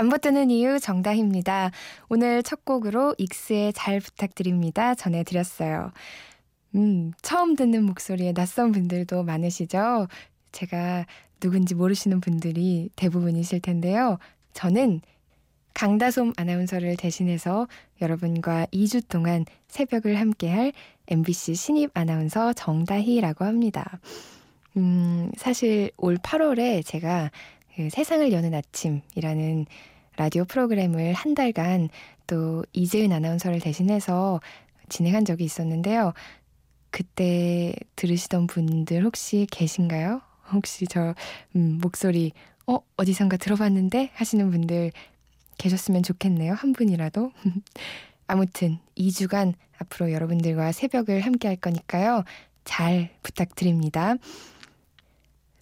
3부 뜨는 이유 정다희입니다. 오늘 첫 곡으로 익스의 잘 부탁드립니다. 전해드렸어요. 음, 처음 듣는 목소리에 낯선 분들도 많으시죠? 제가 누군지 모르시는 분들이 대부분이실 텐데요. 저는 강다솜 아나운서를 대신해서 여러분과 2주 동안 새벽을 함께할 MBC 신입 아나운서 정다희라고 합니다. 음, 사실 올 8월에 제가 그 세상을 여는 아침이라는 라디오 프로그램을 한 달간 또 이재은 아나운서를 대신해서 진행한 적이 있었는데요. 그때 들으시던 분들 혹시 계신가요? 혹시 저 음, 목소리 어 어디선가 들어봤는데 하시는 분들 계셨으면 좋겠네요. 한 분이라도. 아무튼 2주간 앞으로 여러분들과 새벽을 함께 할 거니까요. 잘 부탁드립니다.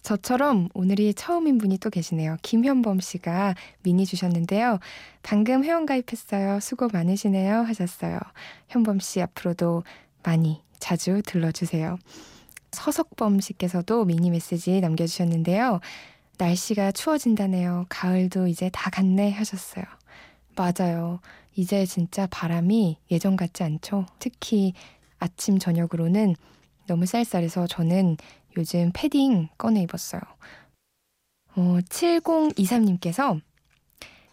저처럼 오늘이 처음인 분이 또 계시네요. 김현범 씨가 미니 주셨는데요. 방금 회원가입했어요. 수고 많으시네요. 하셨어요. 현범 씨 앞으로도 많이 자주 들러주세요. 서석범 씨께서도 미니 메시지 남겨주셨는데요. 날씨가 추워진다네요. 가을도 이제 다 갔네 하셨어요. 맞아요. 이제 진짜 바람이 예전 같지 않죠? 특히 아침, 저녁으로는 너무 쌀쌀해서 저는 요즘 패딩 꺼내 입었어요. 어, 7023님께서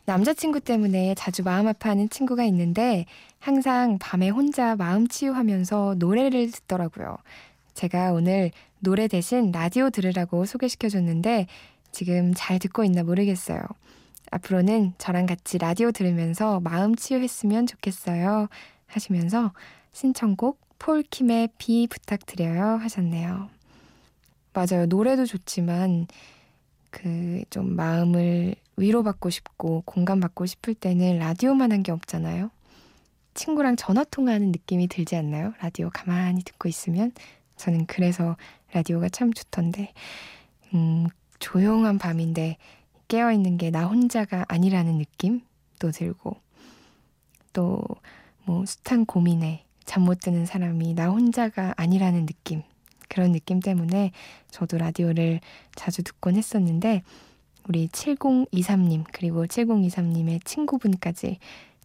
남자친구 때문에 자주 마음 아파하는 친구가 있는데 항상 밤에 혼자 마음 치유하면서 노래를 듣더라고요. 제가 오늘 노래 대신 라디오 들으라고 소개시켜줬는데 지금 잘 듣고 있나 모르겠어요. 앞으로는 저랑 같이 라디오 들으면서 마음 치유했으면 좋겠어요. 하시면서 신청곡 폴킴의 비 부탁드려요 하셨네요. 맞아요. 노래도 좋지만 그 좀 마음을 위로받고 싶고 공감받고 싶을 때는 라디오만 한 게 없잖아요. 친구랑 전화 통화하는 느낌이 들지 않나요? 라디오 가만히 듣고 있으면 저는 그래서 라디오가 참 좋던데 음, 조용한 밤인데 깨어 있는 게 나 혼자가 아니라는 느낌도 들고 또 뭐 숱한 고민에 잠 못 드는 사람이 나 혼자가 아니라는 느낌 그런 느낌 때문에 저도 라디오를 자주 듣곤 했었는데 우리 7023님 그리고 7023님의 친구분까지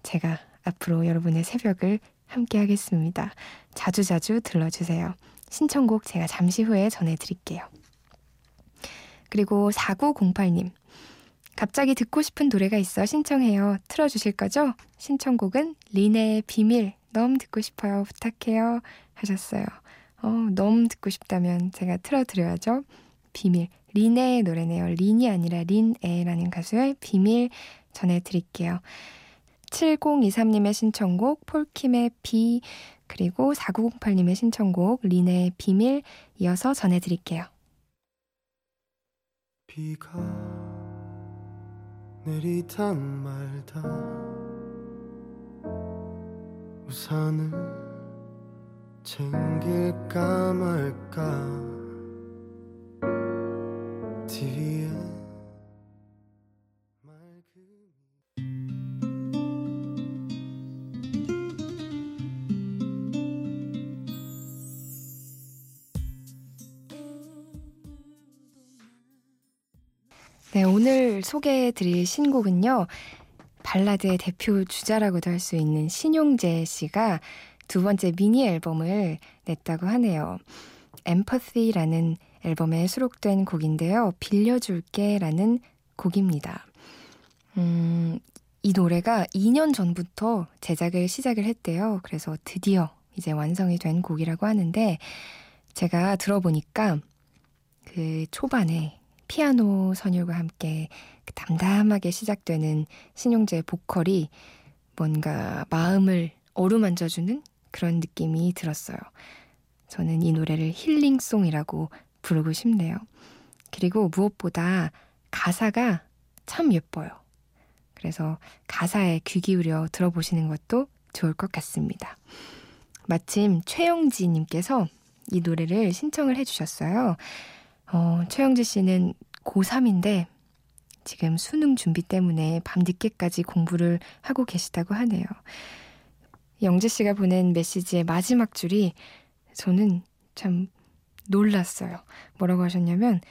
제가 앞으로 여러분의 새벽을 함께 하겠습니다. 자주자주 들러주세요. 신청곡 제가 잠시 후에 전해드릴게요. 그리고 4908님 갑자기 듣고 싶은 노래가 있어 신청해요. 틀어주실 거죠? 신청곡은 리네의 비밀 너무 듣고 싶어요. 부탁해요. 하셨어요. 어, 너무 듣고 싶다면 제가 틀어드려야죠. 비밀. 린의 노래네요. 린이 아니라 린에라는 가수의 비밀 전해드릴게요. 7023님의 신청곡 폴킴의 비 그리고 4908님의 신청곡 린의 비밀 이어서 전해드릴게요. 비가 내리다 말다 우산을 챙길까 말까 네, 오늘 소개해 드릴 신곡은요. 발라드의 대표 주자라고도 할 수 있는 신용재 씨가 두 번째 미니 앨범을 냈다고 하네요. Empathy라는 앨범에 수록된 곡인데요. 빌려줄게라는 곡입니다. 음, 이 노래가 2년 전부터 제작을 시작을 했대요. 그래서 드디어 이제 완성이 된 곡이라고 하는데 제가 들어보니까 그 초반에 피아노 선율과 함께 그 담담하게 시작되는 신용재의 보컬이 뭔가 마음을 어루만져주는 그런 느낌이 들었어요. 저는 이 노래를 힐링송이라고 부르고 싶네요. 그리고 무엇보다 가사가 참 예뻐요. 그래서 가사에 귀 기울여 들어보시는 것도 좋을 것 같습니다. 마침 최영지님께서 이 노래를 신청을 해주셨어요. 어, 최영지 씨는 고3인데 지금 수능 준비 때문에 밤늦게까지 공부를 하고 계시다고 하네요. 영지 씨가 보낸 메시지의 마지막 줄이 저는 참 놀랐어요. 뭐라고 하셨냐면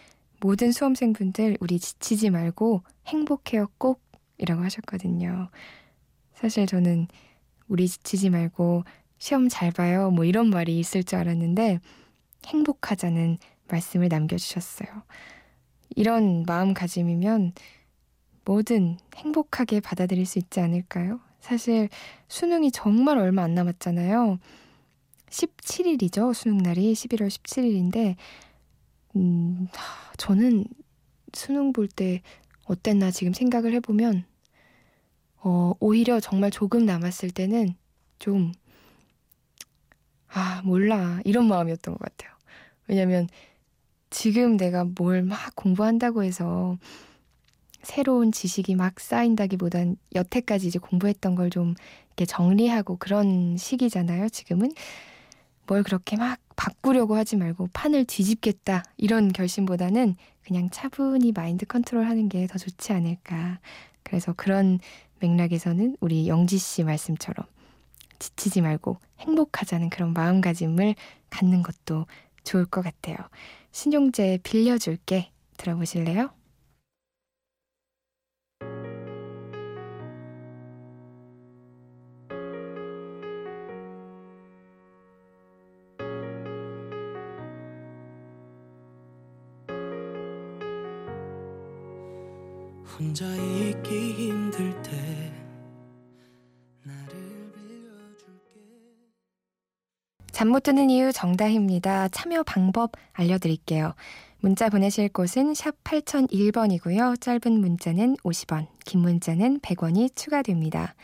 모든 수험생분들 우리 지치지 말고 행복해요 꼭 이라고 하셨거든요. 사실 저는 우리 지치지 말고 시험 잘 봐요 뭐 이런 말이 있을 줄 알았는데 행복하자는 말씀을 남겨주셨어요. 이런 마음가짐이면 뭐든 행복하게 받아들일 수 있지 않을까요? 사실 수능이 정말 얼마 안 남았잖아요. 17일이죠. 수능 날이 11월 17일인데 음, 저는 수능 볼 때 어땠나 지금 생각을 해보면 어, 오히려 정말 조금 남았을 때는 좀 아, 몰라. 이런 마음이었던 것 같아요. 왜냐면 지금 내가 뭘 막 공부한다고 해서 새로운 지식이 막 쌓인다기보단 여태까지 이제 공부했던 걸 좀 이렇게 정리하고 그런 시기잖아요, 지금은. 뭘 그렇게 막 바꾸려고 하지 말고 판을 뒤집겠다 이런 결심보다는 그냥 차분히 마인드 컨트롤 하는 게 더 좋지 않을까. 그래서 그런 맥락에서는 우리 영지 씨 말씀처럼 지치지 말고 행복하자는 그런 마음가짐을 갖는 것도 좋을 것 같아요. 신용재 빌려줄게 들어보실래요? 잠못 드는 이유 정다희입니다. 참여 방법 알려드릴게요. 문자 보내실 곳은 샵 8001번이고요. 짧은 문자는 50원, 긴 문자는 100원이 추가됩니다.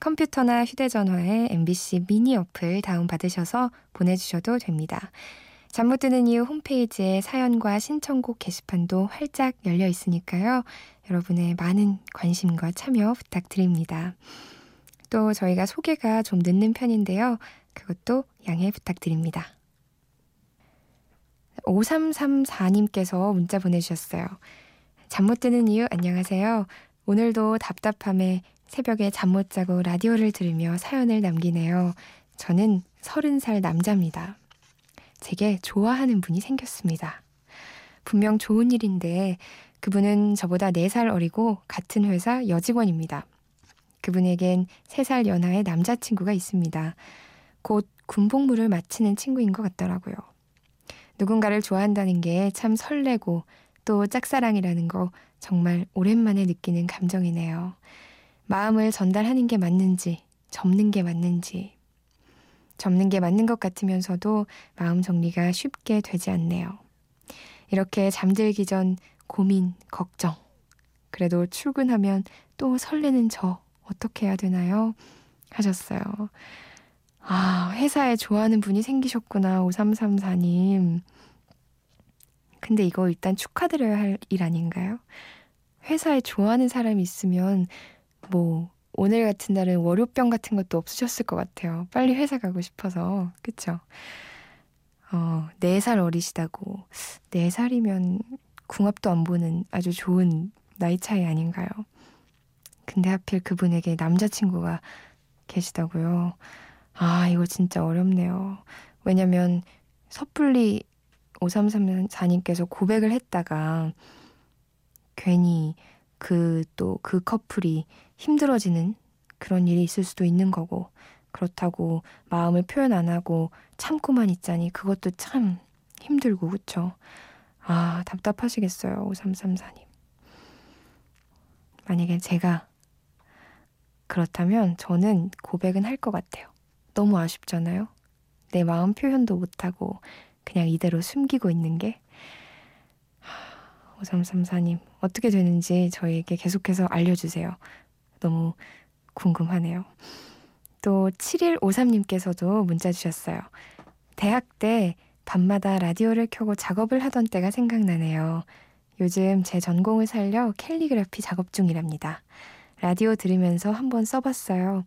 컴퓨터나 휴대전화에 MBC 미니 어플 다운받으셔서 보내주셔도 됩니다. 잠 못 드는 이유 홈페이지에 사연과 신청곡 게시판도 활짝 열려 있으니까요. 여러분의 많은 관심과 참여 부탁드립니다. 또 저희가 소개가 좀 늦는 편인데요. 그것도 양해 부탁드립니다. 5334님께서 문자 보내주셨어요. 잠 못 드는 이유 안녕하세요. 오늘도 답답함에 새벽에 잠 못 자고 라디오를 들으며 사연을 남기네요. 저는 30살 남자입니다. 제게 좋아하는 분이 생겼습니다. 분명 좋은 일인데 그분은 저보다 4살 어리고 같은 회사 여직원입니다. 그분에겐 3살 연하의 남자친구가 있습니다. 곧 군복무를 마치는 친구인 것 같더라고요. 누군가를 좋아한다는 게 참 설레고 또 짝사랑이라는 거 정말 오랜만에 느끼는 감정이네요. 마음을 전달하는 게 맞는지, 접는 게 맞는지. 접는 게 맞는 것 같으면서도 마음 정리가 쉽게 되지 않네요. 이렇게 잠들기 전 고민, 걱정. 그래도 출근하면 또 설레는 저 어떻게 해야 되나요? 하셨어요. 아, 회사에 좋아하는 분이 생기셨구나, 5334님. 근데 이거 일단 축하드려야 할 일 아닌가요? 회사에 좋아하는 사람이 있으면, 뭐, 오늘 같은 날은 월요병 같은 것도 없으셨을 것 같아요. 빨리 회사 가고 싶어서. 그쵸? 어, 4살 어리시다고. 4살이면 궁합도 안 보는 아주 좋은 나이 차이 아닌가요? 근데 하필 그분에게 남자친구가 계시다고요. 아, 이거 진짜 어렵네요. 왜냐면 섣불리 5334님께서 고백을 했다가 괜히 그 또그 그 커플이 힘들어지는 그런 일이 있을 수도 있는 거고 그렇다고 마음을 표현 안 하고 참고만 있자니 그것도 참 힘들고 그쵸? 아 답답하시겠어요 5334님 만약에 제가 그렇다면 저는 고백은 할 것 같아요 너무 아쉽잖아요. 내 마음 표현도 못하고 그냥 이대로 숨기고 있는 게. 5334님, 어떻게 되는지 저희에게 계속해서 알려주세요. 너무 궁금하네요. 또 7153님께서도 문자 주셨어요. 대학 때 밤마다 라디오를 켜고 작업을 하던 때가 생각나네요. 요즘 제 전공을 살려 캘리그라피 작업 중이랍니다. 라디오 들으면서 한번 써봤어요.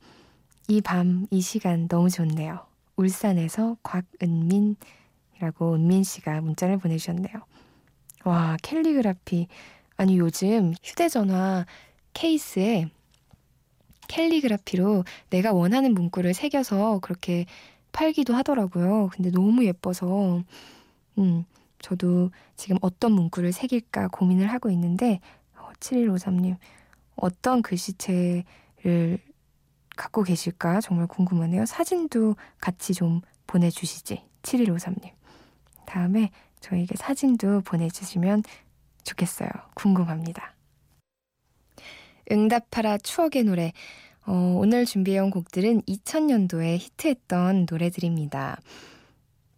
이 밤, 이 시간 너무 좋네요. 울산에서 곽은민이라고 은민 씨가 문자를 보내주셨네요. 와, 캘리그라피. 아니, 요즘 휴대전화 케이스에 캘리그라피로 내가 원하는 문구를 새겨서 그렇게 팔기도 하더라고요. 근데 너무 예뻐서, 음, 저도 지금 어떤 문구를 새길까 고민을 하고 있는데, 어, 7153님, 어떤 글씨체를 갖고 계실까 정말 궁금하네요. 사진도 같이 좀 보내주시지. 7153님. 다음에 저에게 사진도 보내주시면 좋겠어요. 궁금합니다. 응답하라 추억의 노래. 어, 오늘 준비해온 곡들은 2000년도에 히트했던 노래들입니다.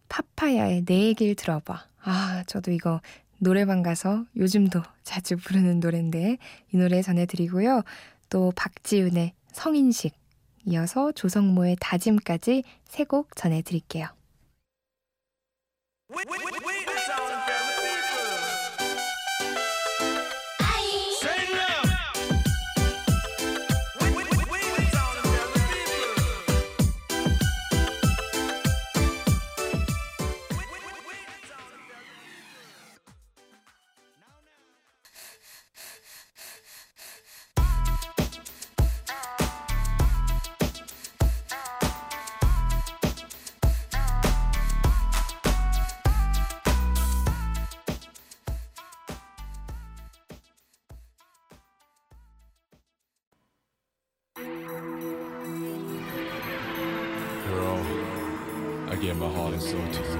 파파야의 내 얘길 들어봐. 아, 저도 이거 노래방 가서 요즘도 자주 부르는 노래인데 이 노래 전해드리고요. 또 박지윤의 성인식 이어서 조성모의 다짐까지 세 곡 전해드릴게요. And soul to you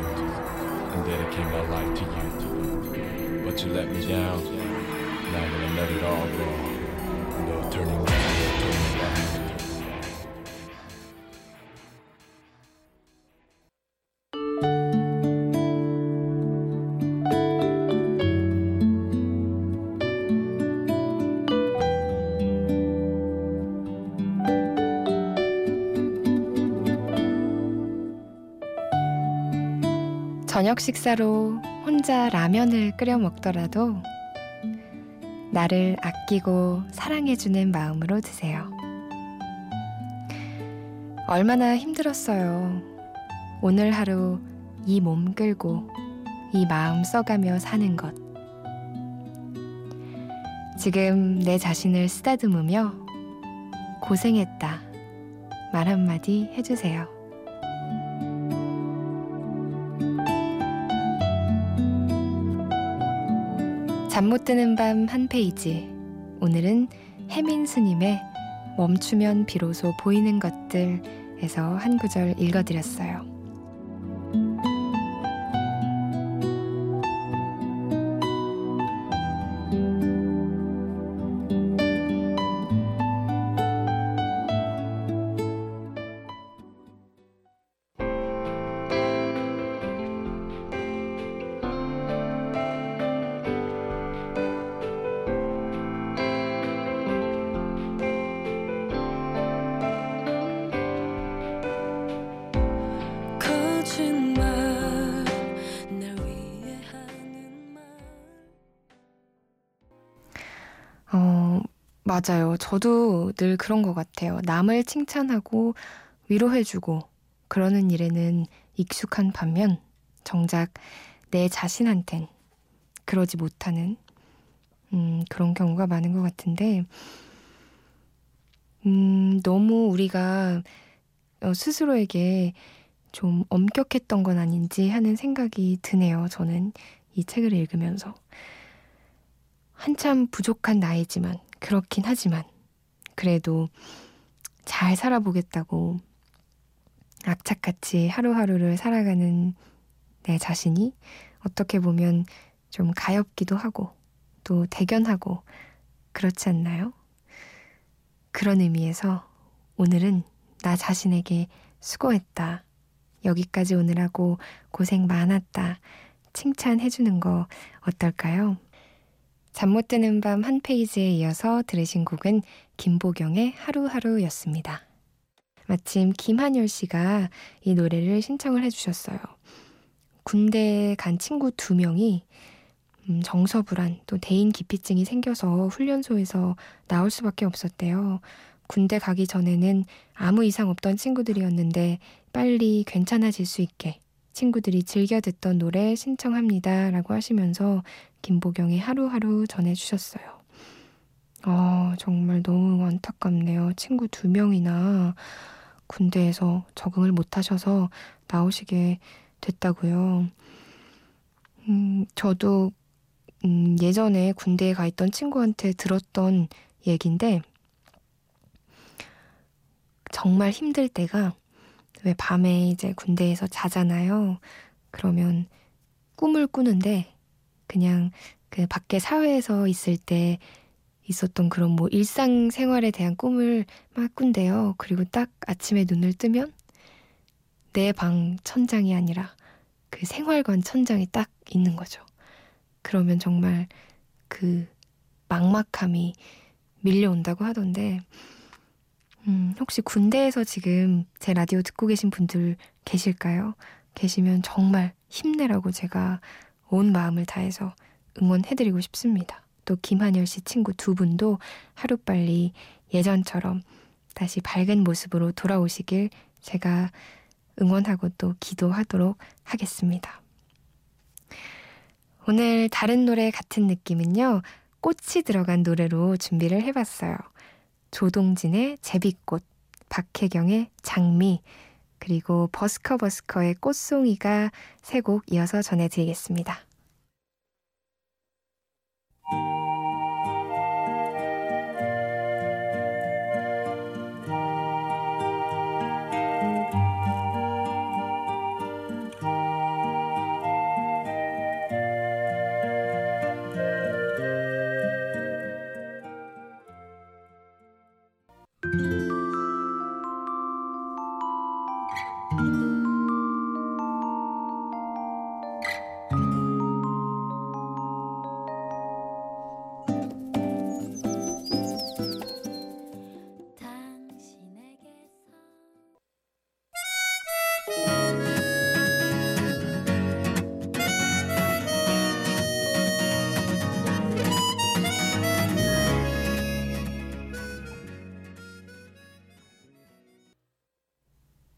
and dedicate my life to you. But you let me down. Now I'm gonna let it all go. 저녁 식사로 혼자 라면을 끓여 먹더라도 나를 아끼고 사랑해주는 마음으로 드세요. 얼마나 힘들었어요. 오늘 하루 이 몸 끌고 이 마음 써가며 사는 것. 지금 내 자신을 쓰다듬으며 고생했다. 말 한마디 해주세요. 잠 못 드는 밤 한 페이지. 오늘은 해민 스님의 멈추면 비로소 보이는 것들에서 한 구절 읽어드렸어요. 맞아요. 저도 늘 그런 것 같아요. 남을 칭찬하고 위로해주고 그러는 일에는 익숙한 반면 정작 내 자신한텐 그러지 못하는 음, 그런 경우가 많은 것 같은데 음, 너무 우리가 어, 스스로에게 좀 엄격했던 건 아닌지 하는 생각이 드네요. 저는 이 책을 읽으면서 한참 부족한 나이지만 그렇긴 하지만 그래도 잘 살아보겠다고 악착같이 하루하루를 살아가는 내 자신이 어떻게 보면 좀 가엽기도 하고 또 대견하고 그렇지 않나요? 그런 의미에서 오늘은 나 자신에게 수고했다. 여기까지 오느라고 고생 많았다. 칭찬해주는 거 어떨까요? 잠 못 드는 밤 한 페이지에 이어서 들으신 곡은 김보경의 하루하루였습니다. 마침 김한열 씨가 이 노래를 신청을 해주셨어요. 군대에 간 친구 두 명이 음, 정서불안 또 대인 기피증이 생겨서 훈련소에서 나올 수밖에 없었대요. 군대 가기 전에는 아무 이상 없던 친구들이었는데 빨리 괜찮아질 수 있게 친구들이 즐겨 듣던 노래 신청합니다. 라고 하시면서 김보경의 하루하루 전해주셨어요. 아, 정말 너무 안타깝네요. 친구 두 명이나 군대에서 적응을 못 하셔서 나오시게 됐다고요. 음, 저도 음, 예전에 군대에 가 있던 친구한테 들었던 얘긴데 정말 힘들 때가 왜 밤에 이제 군대에서 자잖아요. 그러면 꿈을 꾸는데 그냥 그 밖에 사회에서 있을 때 있었던 그런 뭐 일상생활에 대한 꿈을 막 꾼대요. 그리고 딱 아침에 눈을 뜨면 내 방 천장이 아니라 그 생활관 천장이 딱 있는 거죠. 그러면 정말 그 막막함이 밀려온다고 하던데, 음, 혹시 군대에서 지금 제 라디오 듣고 계신 분들 계실까요? 계시면 정말 힘내라고 제가 온 마음을 다해서 응원해드리고 싶습니다. 또 김한열 씨 친구 두 분도 하루빨리 예전처럼 다시 밝은 모습으로 돌아오시길 제가 응원하고 또 기도하도록 하겠습니다. 오늘 다른 노래 같은 느낌은요, 꽃이 들어간 노래로 준비를 해봤어요. 조동진의 제비꽃, 박혜경의 장미, 그리고 버스커버스커의 꽃송이가 세 곡 이어서 전해드리겠습니다.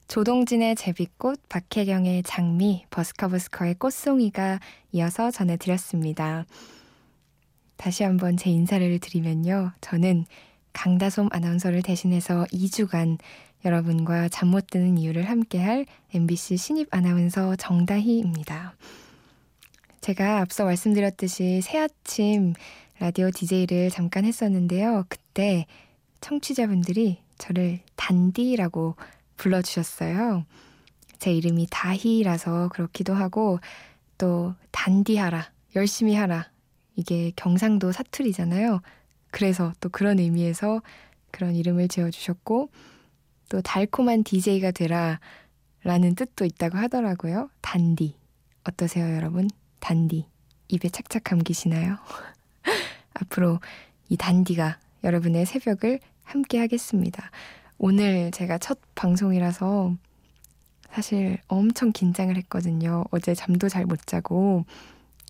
조동진의 제비꽃, 박혜경의 장미, 버스커버스커의 꽃송이가 이어서 전해드렸습니다. 다시 한번 제 인사를 드리면요. 저는 강다솜 아나운서를 대신해서 2주간 여러분과 잠 못 드는 이유를 함께할 MBC 신입 아나운서 정다희입니다. 제가 앞서 말씀드렸듯이 새 아침 라디오 DJ를 잠깐 했었는데요. 그때 청취자분들이 저를 단디라고 불러주셨어요. 제 이름이 다희라서 그렇기도 하고 또 단디하라, 열심히 하라. 이게 경상도 사투리잖아요. 그래서 또 그런 의미에서 그런 이름을 지어주셨고 또 달콤한 DJ가 되라 라는 뜻도 있다고 하더라고요. 단디. 어떠세요, 여러분? 단디. 입에 착착 감기시나요? 앞으로 이 단디가 여러분의 새벽을 함께 하겠습니다. 오늘 제가 첫 방송이라서 사실 엄청 긴장을 했거든요. 어제 잠도 잘 못 자고.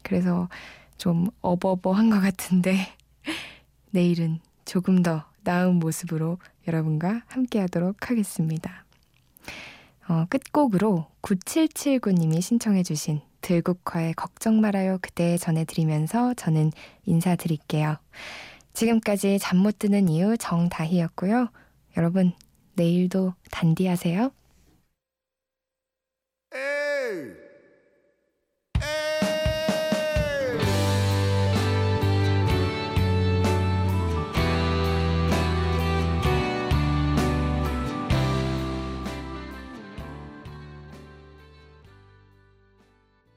그래서 좀 어버버한 것 같은데 내일은 조금 더 나은 모습으로 여러분과 함께 하도록 하겠습니다. 어, 끝곡으로 9779님이 신청해주신 들국화의 걱정 말아요 그대 전해드리면서 저는 인사드릴게요. 지금까지 잠 못 드는 이유 정다희였고요. 여러분, 내일도 단디하세요. 에이.